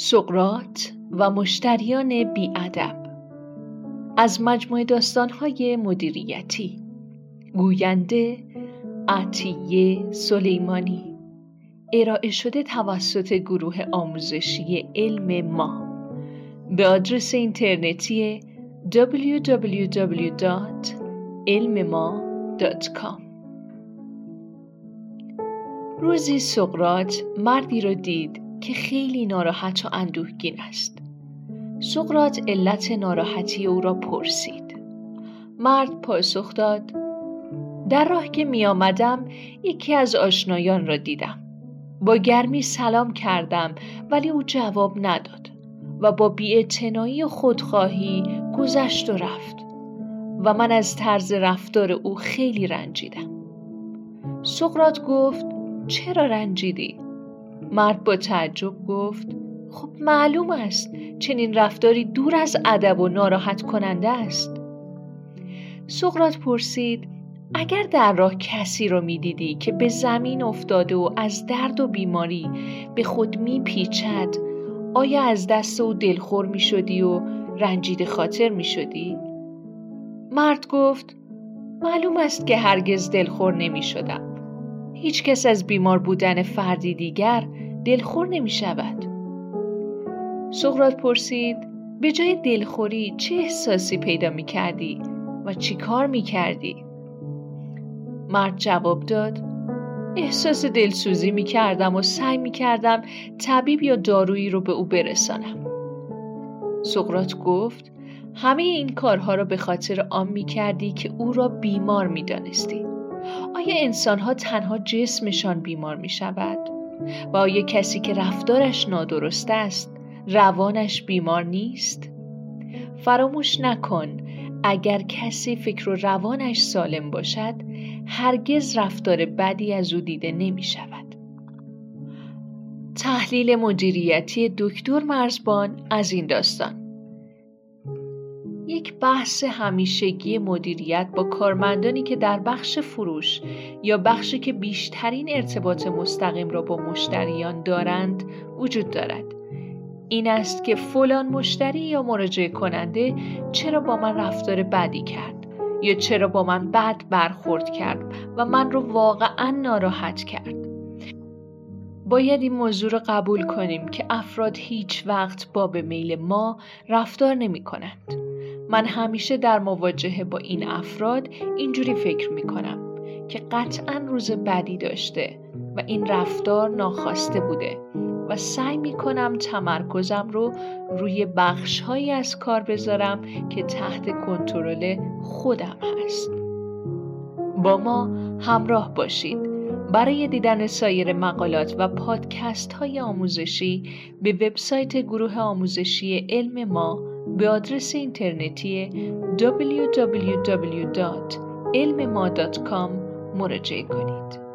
سقرات و مشتریان بیادب. از مجموعه داستانهای مدیریتی. گوینده عطیه سلیمانی. ارائه شده توسط گروه آموزشی علم ما. به آدرس اینترنتی www.ilmma.com روزی سقرات مردی را دید که خیلی ناراحت و اندوهگین است. سقرات علت ناراحتی او را پرسید. مرد پاسخ داد در راه که می آمدم یکی از آشنایان را دیدم. با گرمی سلام کردم ولی او جواب نداد و با بیاعتنایی خودخواهی گذشت و رفت و من از طرز رفتار او خیلی رنجیدم. سقرات گفت چرا رنجیدی؟ مرد با تعجب گفت خب معلوم است چنین رفتاری دور از ادب و ناراحت کننده است سقرات پرسید اگر در راه کسی را می‌دیدی که به زمین افتاده و از درد و بیماری به خود میپیچد آیا از دست او دلخور می شدی و رنجیده خاطر می شدی؟ مرد گفت معلوم است که هرگز دلخور نمی شدم. هیچ کس از بیمار بودن فردی دیگر دلخور نمی شود. سقرات پرسید به جای دلخوری چه احساسی پیدا می کردی و چی کار می کردی؟ مرد جواب داد احساس دلسوزی می کردم و سعی می کردم طبیب یا دارویی رو به او برسانم. سقرات گفت همه این کارها را به خاطر آن می کردی که او را بیمار می دانستی. آیا انسانها تنها جسمشان بیمار می شود؟ و آیا کسی که رفتارش نادرست است روانش بیمار نیست؟ فراموش نکن اگر کسی فکر و روانش سالم باشد هرگز رفتار بدی از او دیده نمی شود. تحلیل مدیریتی دکتر مرزبان از این داستان یک بحث همیشگی مدیریت با کارمندانی که در بخش فروش یا بخشی که بیشترین ارتباط مستقیم را با مشتریان دارند وجود دارد. این است که فلان مشتری یا مراجعه کننده چرا با من رفتار بدی کرد یا چرا با من بد برخورد کرد و من رو واقعا ناراحت کرد. باید این موضوع را قبول کنیم که افراد هیچ وقت با به میل ما رفتار نمی کنند. من همیشه در مواجهه با این افراد اینجوری فکر می کنم که قطعا روز بدی داشته و این رفتار ناخواسته بوده و سعی می کنم تمرکزم رو روی بخش هایی از کار بذارم که تحت کنترل خودم هست. با ما همراه باشید برای دیدن سایر مقالات و پادکست های آموزشی به وبسایت گروه آموزشی علم ما به آدرس اینترنتی www.ilmma.com مراجعه کنید.